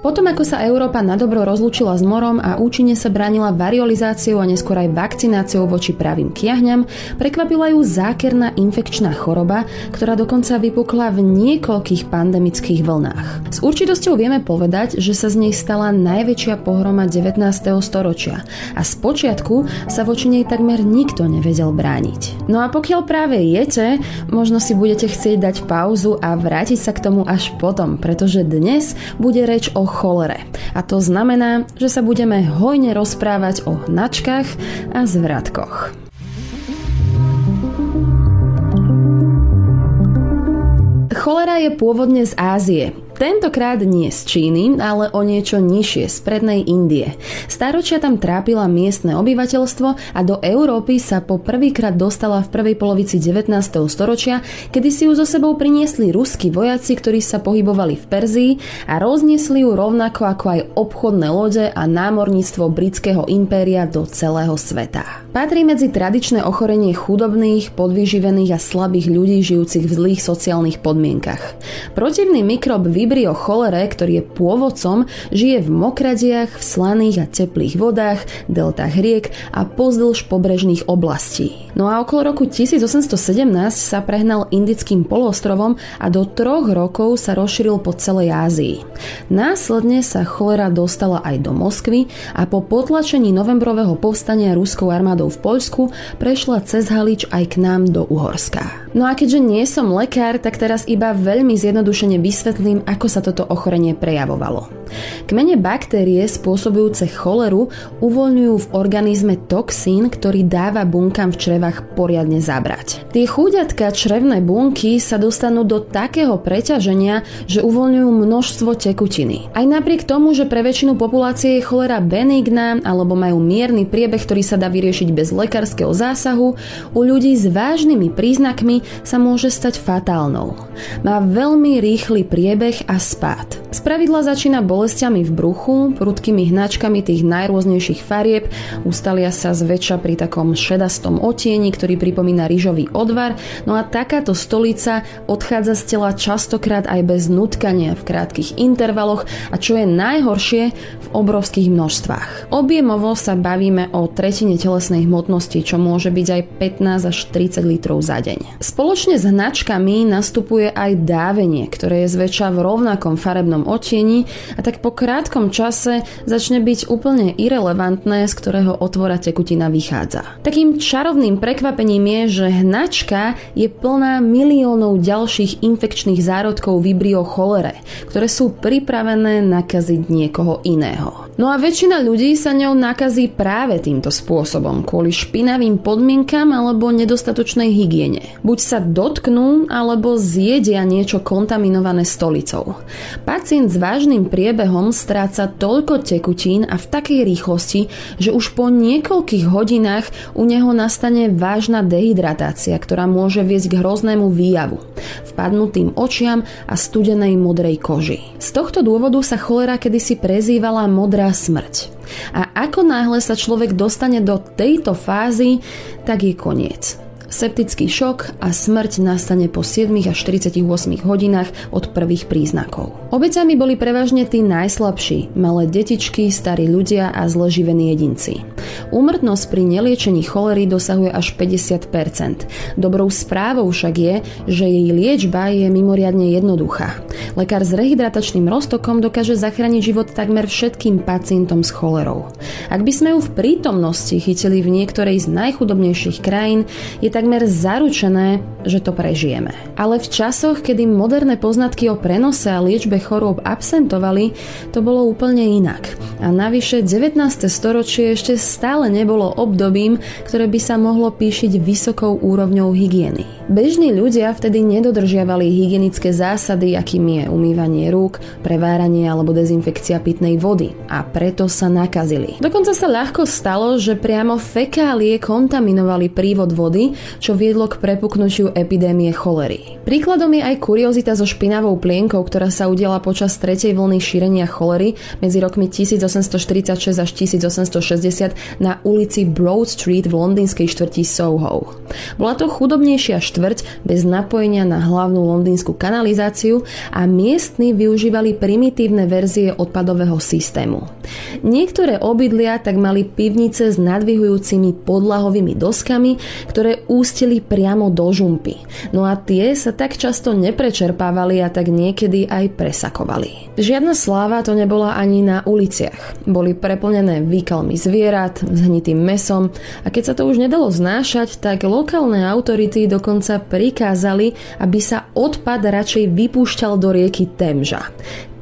Potom ako sa Európa nadobro rozlúčila s morom a účinne sa bránila variolizáciou a neskôr aj vakcináciou voči pravým kiahňam, prekvapila ju zákerná infekčná choroba, ktorá dokonca vypukla v niekoľkých pandemických vlnách. S určitosťou vieme povedať, že sa z nej stala najväčšia pohroma 19. storočia a z počiatku sa voči nej takmer nikto nevedel brániť. No a pokiaľ práve jete, možno si budete chcieť dať pauzu a vrátiť sa k tomu až potom, pretože dnes bude reč o cholere. A to znamená, že sa budeme hojne rozprávať o hnačkách a zvratkoch. Cholera je pôvodne z Ázie. Tentokrát nie z Číny, ale o niečo nižšie, z prednej Indie. Staročia tam trápila miestne obyvateľstvo a do Európy sa po prvýkrát dostala v prvej polovici 19. storočia, kedy si ju so sebou priniesli ruskí vojaci, ktorí sa pohybovali v Perzii a rozniesli ju rovnako ako aj obchodné lode a námorníctvo britského impéria do celého sveta. Patrí medzi tradičné ochorenie chudobných, podvyživených a slabých ľudí žijúcich v zlých sociálnych podmienkach. Protivný mikrob Vibrio cholere, ktorý je pôvodcom, žije v mokradiach, v slaných a teplých vodách, deltách riek a pozdĺž pobrežných oblastí. No a okolo roku 1817 sa prehnal indickým polostrovom a do troch rokov sa rozšíril po celej Ázii. Následne sa cholera dostala aj do Moskvy a po potlačení novembrového povstania ruskou armádou v Poľsku prešla cez Halič aj k nám do Uhorska. No a keďže nie som lekár, tak teraz iba veľmi zjednodušene vysvetlím, ako sa toto ochorenie prejavovalo. Kmene baktérie spôsobujúce choleru uvoľňujú v organizme toxín, ktorý dáva bunkám v črevách poriadne zabrať. Tie chúďatka črevné bunky sa dostanú do takého preťaženia, že uvoľňujú množstvo tekutiny. Aj napriek tomu, že pre väčšinu populácie je cholera benigná alebo majú mierny priebeh, ktorý sa dá vyriešiť bez lekárskeho zásahu, u ľudí s vážnymi príznakmi sa môže stať fatálnou. Má veľmi rýchly priebeh a spád. Spravidla začína bolestiami v bruchu, prudkými hnačkami tých najrôznejších farieb, ustalia sa zväčša pri takom šedastom otieni, ktorý pripomína rýžový odvar, no a takáto stolica odchádza z tela častokrát aj bez nutkania v krátkých intervaloch a čo je najhoršie, v obrovských množstvách. Objemovo sa bavíme o tretine telesnej hmotnosti, čo môže byť aj 15 až 30 litrov za deň. Spoločne s hnačkami nastupuje aj dávenie, ktoré je zväčša v rovnakom farebnom otieni a tak po krátkom čase začne byť úplne irrelevantné, z ktorého otvora tekutina vychádza. Takým čarovným prekvapením je, že hnačka je plná miliónov ďalších infekčných zárodkov vibrio cholere, ktoré sú pripravené nakaziť niekoho iného. No a väčšina ľudí sa ňou nakazí práve týmto spôsobom, kvôli špinavým podmienkam alebo nedostatočnej hygiene. Buď sa dotknú, alebo zjedia niečo kontaminované stolicou. Pacient s vážnym priebehom stráca toľko tekutín a v takej rýchlosti, že už po niekoľkých hodinách u neho nastane vážna dehydratácia, ktorá môže viesť k hroznému výjavu, vpadnutým očiam a studenej modrej koži. Z tohto dôvodu sa cholera kedysi prezývala modrá smrť. A ako náhle sa človek dostane do tejto fázy, tak je koniec. Septický šok a smrť nastane po 7 až 48 hodinách od prvých príznakov. Obeťami boli prevažne tí najslabší, malé detičky, starí ľudia a zleživení jedinci. Úmrtnosť pri neliečení cholery dosahuje až 50%. Dobrou správou však je, že jej liečba je mimoriadne jednoduchá. Lekár s rehydratačným roztokom dokáže zachrániť život takmer všetkým pacientom s cholerou. Ak by sme ju v prítomnosti chytili v niektorej z najchudobnejších krajín, je takmer zaručené, že to prežijeme. Ale v časoch, kedy moderné poznatky o prenose a liečbe chorôb absentovali, to bolo úplne inak. A navyše 19. storočie ešte stále nebolo obdobím, ktoré by sa mohlo píšiť vysokou úrovňou hygieny. Bežní ľudia vtedy nedodržiavali hygienické zásady, akým je umývanie rúk, preváranie alebo dezinfekcia pitnej vody a preto sa nakazili. Dokonca sa ľahko stalo, že priamo fekálie kontaminovali prívod vody čo viedlo k prepuknutiu epidémie cholery. Príkladom je aj kuriozita so špinavou plienkou, ktorá sa udiala počas tretej vlny šírenia cholery medzi rokmi 1846 až 1860 na ulici Broad Street v londýnskej štvrti Soho. Bola to chudobnejšia štvrť bez napojenia na hlavnú londýnsku kanalizáciu a miestni využívali primitívne verzie odpadového systému. Niektoré obydlia tak mali pivnice s nadvihujúcimi podlahovými doskami, ktoré ústili priamo do žumpy. No a tie sa tak často neprečerpávali a tak niekedy aj presakovali. Žiadna sláva to nebola ani na uliciach. Boli preplnené výkalmi zvierat, s hnitým mesom a keď sa to už nedalo znášať, tak lokálne autority dokonca prikázali, aby sa odpad radšej vypúšťal do rieky Temža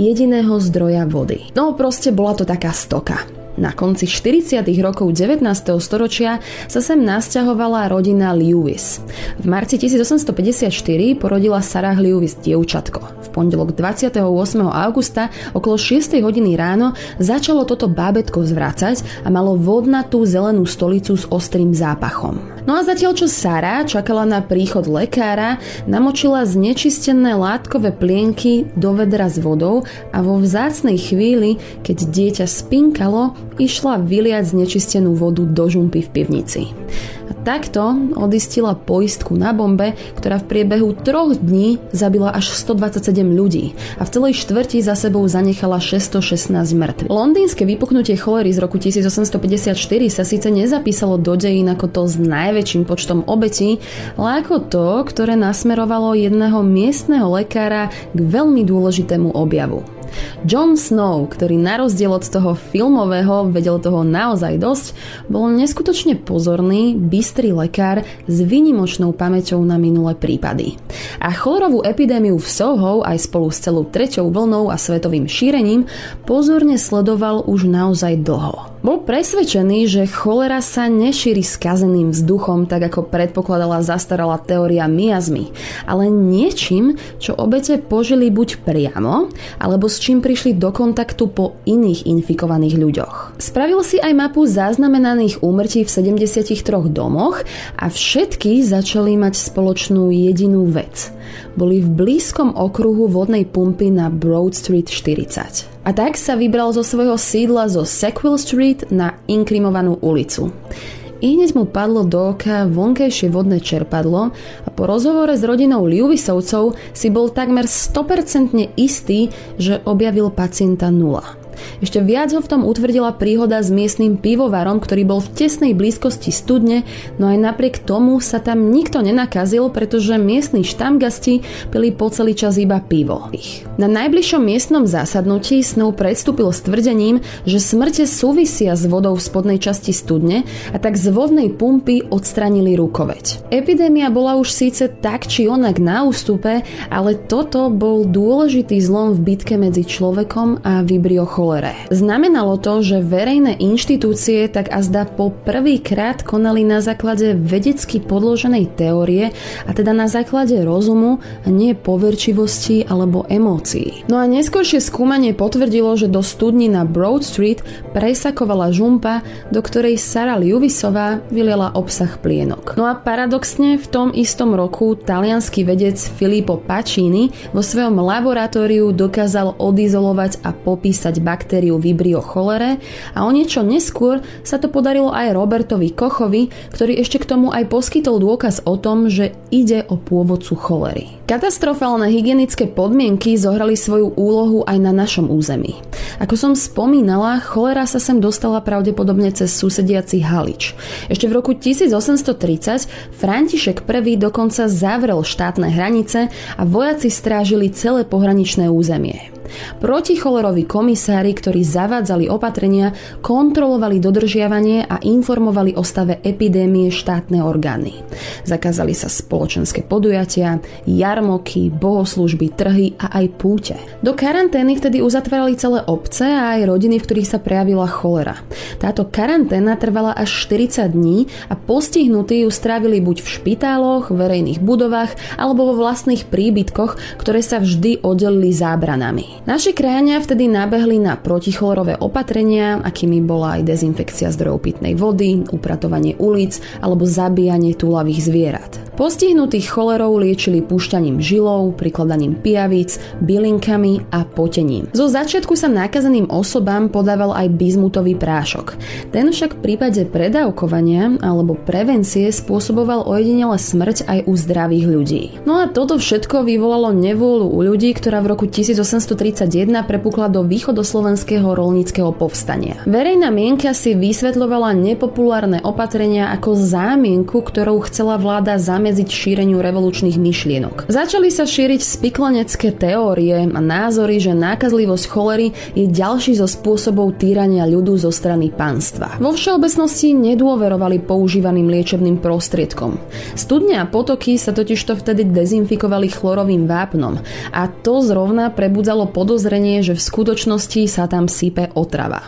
jediného zdroja vody. No proste bola to taká stoka. Na konci 40. rokov 19. storočia sa sem nasťahovala rodina Lewis. V marci 1854 porodila Sarah Lewis dievčatko. V pondelok 28. augusta okolo 6. hodiny ráno začalo toto bábetko zvracať a malo vodnatú zelenú stolicu s ostrým zápachom. No a zatiaľ, čo Sara čakala na príchod lekára, namočila znečistené látkové plienky do vedra s vodou a vo vzácnej chvíli, keď dieťa spinkalo, išla vyliať znečistenú vodu do žumpy v pivnici. Takto odistila poistku na bombe, ktorá v priebehu troch dní zabila až 127 ľudí a v celej štvrti za sebou zanechala 616 mŕtvych. Londýnske vypuknutie cholery z roku 1854 sa síce nezapísalo do dejín ako to s najväčším počtom obetí, ale ako to, ktoré nasmerovalo jedného miestneho lekára k veľmi dôležitému objavu. John Snow, ktorý na rozdiel od toho filmového vedel toho naozaj dosť, bol neskutočne pozorný, bystrý lekár s výnimočnou pamäťou na minulé prípady. A cholerovú epidémiu v Soho aj spolu s celou treťou vlnou a svetovým šírením pozorne sledoval už naozaj dlho. Bol presvedčený, že cholera sa nešíri skazeným vzduchom, tak ako predpokladala zastaralá teória miazmy, ale niečím, čo obete požili buď priamo, alebo s čím prišli do kontaktu po iných infikovaných ľuďoch. Spravil si aj mapu zaznamenaných úmrtí v 73 domoch a všetky začali mať spoločnú jedinú vec. Boli v blízkom okruhu vodnej pumpy na Broad Street 40. A tak sa vybral zo svojho sídla zo Sackville Street na inkrimovanú ulicu. I hneď mu padlo do oka vonkajšie vodné čerpadlo a po rozhovore s rodinou Liuvisovcov si bol takmer 100% istý, že objavil pacienta nula. Ešte viac ho v tom utvrdila príhoda s miestnym pivovarom, ktorý bol v tesnej blízkosti studne, no aj napriek tomu sa tam nikto nenakazil, pretože miestni štamgasti pili po celý čas iba pivo. Na najbližšom miestnom zásadnutí Snow predstúpil s tvrdením, že smrte súvisia s vodou v spodnej časti studne a tak z vodnej pumpy odstranili rukoveď. Epidémia bola už síce tak či onak na ústupe, ale toto bol dôležitý zlom v bitke medzi človekom a vibrio cholere. Znamenalo to, že verejné inštitúcie tak azda po prvýkrát konali na základe vedecky podloženej teórie a teda na základe rozumu nie poverčivosti alebo emócií. No a neskôršie skúmanie potvrdilo, že do studni na Broad Street presakovala žumpa, do ktorej Sara Liuvisová vyliela obsah plienok. No a paradoxne v tom istom roku talianský vedec Filippo Pacini vo svojom laboratóriu dokázal odizolovať a popísať baktérie baktériu Vibrio cholere a o niečo neskôr sa to podarilo aj Robertovi Kochovi, ktorý ešte k tomu aj poskytol dôkaz o tom, že ide o pôvodcu cholery. Katastrofálne hygienické podmienky zohrali svoju úlohu aj na našom území. Ako som spomínala, cholera sa sem dostala pravdepodobne cez susediaci Halič. Ešte v roku 1830 František I dokonca zavrel štátne hranice a vojaci strážili celé pohraničné územie. Proticholeroví komisári, ktorí zavádzali opatrenia, kontrolovali dodržiavanie a informovali o stave epidémie štátne orgány. Zakázali sa spoločenské podujatia, jarmoky, bohoslužby, trhy a aj púte. Do karantény vtedy uzatvárali celé obce a aj rodiny, v ktorých sa prejavila cholera. Táto karanténa trvala až 40 dní a postihnutí ju strávili buď v špitáloch, verejných budovách alebo vo vlastných príbytkoch, ktoré sa vždy oddelili zábranami. Naši krajania vtedy nabehli na proticholerové opatrenia, akými bola aj dezinfekcia zdrojov pitnej vody, upratovanie ulic alebo zabíjanie túlavých zvierat. Postihnutých cholerou liečili púšťaním žilov, prikladaním pijavíc, bylinkami a potením. Zo začiatku sa nakazeným osobám podával aj bizmutový prášok. Ten však v prípade predávkovania alebo prevencie spôsoboval ojedinele smrť aj u zdravých ľudí. No a toto všetko vyvolalo nevôľu u ľudí, ktorá v roku 1831 prepukla do východoslovenského rolníckého povstania. Verejná mienka si vysvetľovala nepopulárne opatrenia ako zámienku, ktorou chcela vláda zamedziť šíreniu revolučných myšlienok. Začali sa šíriť spiklanecké teórie a názory, že nákazlivosť cholery je ďalší zo spôsobov týrania ľudu zo strany pánstva. Vo všeobecnosti nedôverovali používaným liečebným prostriedkom. Studne a potoky sa totižto vtedy dezinfikovali chlorovým vápnom a to zrovna prebudzalo podozrenie, že v skutočnosti sa tam sype otrava.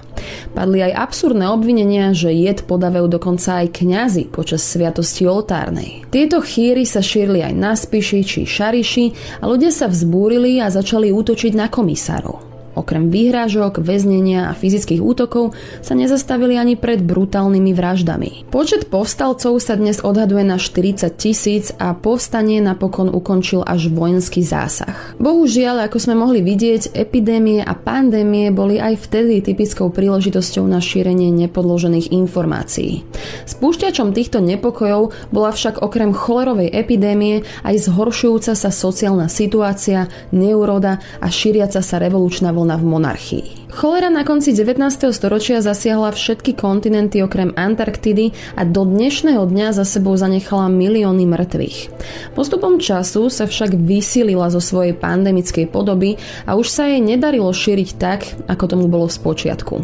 Padli aj absurdné obvinenia, že jed podávajú dokonca aj kňazi počas sviatosti oltárnej. Tieto chýry sa šírili aj na Spiši či Šariši a ľudia sa vzbúrili a začali útočiť na komisárov. Okrem výhrážok, väznenia a fyzických útokov sa nezastavili ani pred brutálnymi vraždami. Počet povstalcov sa dnes odhaduje na 40 tisíc a povstanie napokon ukončil až vojenský zásah. Bohužiaľ, ako sme mohli vidieť, epidémie a pandémie boli aj vtedy typickou príležitosťou na šírenie nepodložených informácií. Spúšťačom týchto nepokojov bola však okrem cholerovej epidémie aj zhoršujúca sa sociálna situácia, neuroda a šíriaca sa revolučná vlna v monarchii. Cholera na konci 19. storočia zasiahla všetky kontinenty okrem Antarktidy a do dnešného dňa za sebou zanechala milióny mŕtvych. Postupom času sa však vysilila zo svojej pandemickej podoby a už sa jej nedarilo šíriť tak, ako tomu bolo v spočiatku.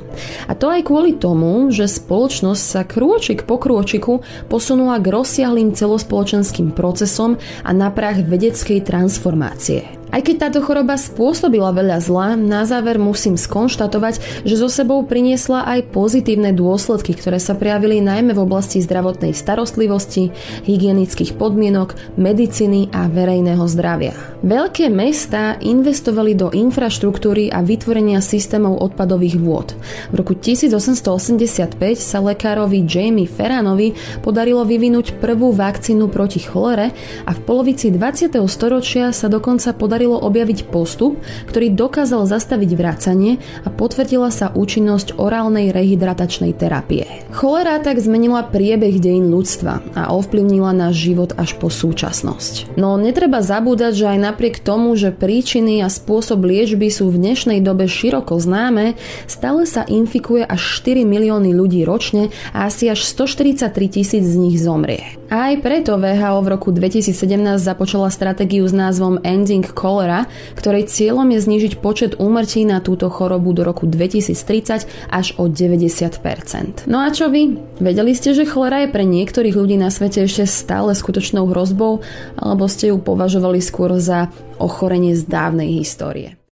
A to aj kvôli tomu, že spoločnosť sa krôčik po krôčiku posunula k rozsiahlým celospoločenským procesom a na prach vedeckej transformácie. Aj keď táto choroba spôsobila veľa zla, na záver musím skonštatovať, že so sebou priniesla aj pozitívne dôsledky, ktoré sa prejavili najmä v oblasti zdravotnej starostlivosti, hygienických podmienok, medicíny a verejného zdravia. Veľké mestá investovali do infraštruktúry a vytvorenia systémov odpadových vôd. V roku 1885 sa lekárovi Jamie Ferranovi podarilo vyvinúť prvú vakcínu proti cholere a v polovici 20. storočia sa dokonca podarilo podarilo objaviť postup, ktorý dokázal zastaviť vracanie a potvrdila sa účinnosť orálnej rehydratačnej terapie. Cholera tak zmenila priebeh dejín ľudstva a ovplyvnila náš život až po súčasnosť. No netreba zabúdať, že aj napriek tomu, že príčiny a spôsob liečby sú v dnešnej dobe široko známe, stále sa infikuje až 4 milióny ľudí ročne a asi až 143 tisíc z nich zomrie. Aj preto VHO v roku 2017 započala stratégiu s názvom Ending Cholera, ktorej cieľom je znížiť počet úmrtí na túto chorobu do roku 2030 až o 90%. No a čo vy? Vedeli ste, že cholera je pre niektorých ľudí na svete ešte stále skutočnou hrozbou, alebo ste ju považovali skôr za ochorenie z dávnej histórie?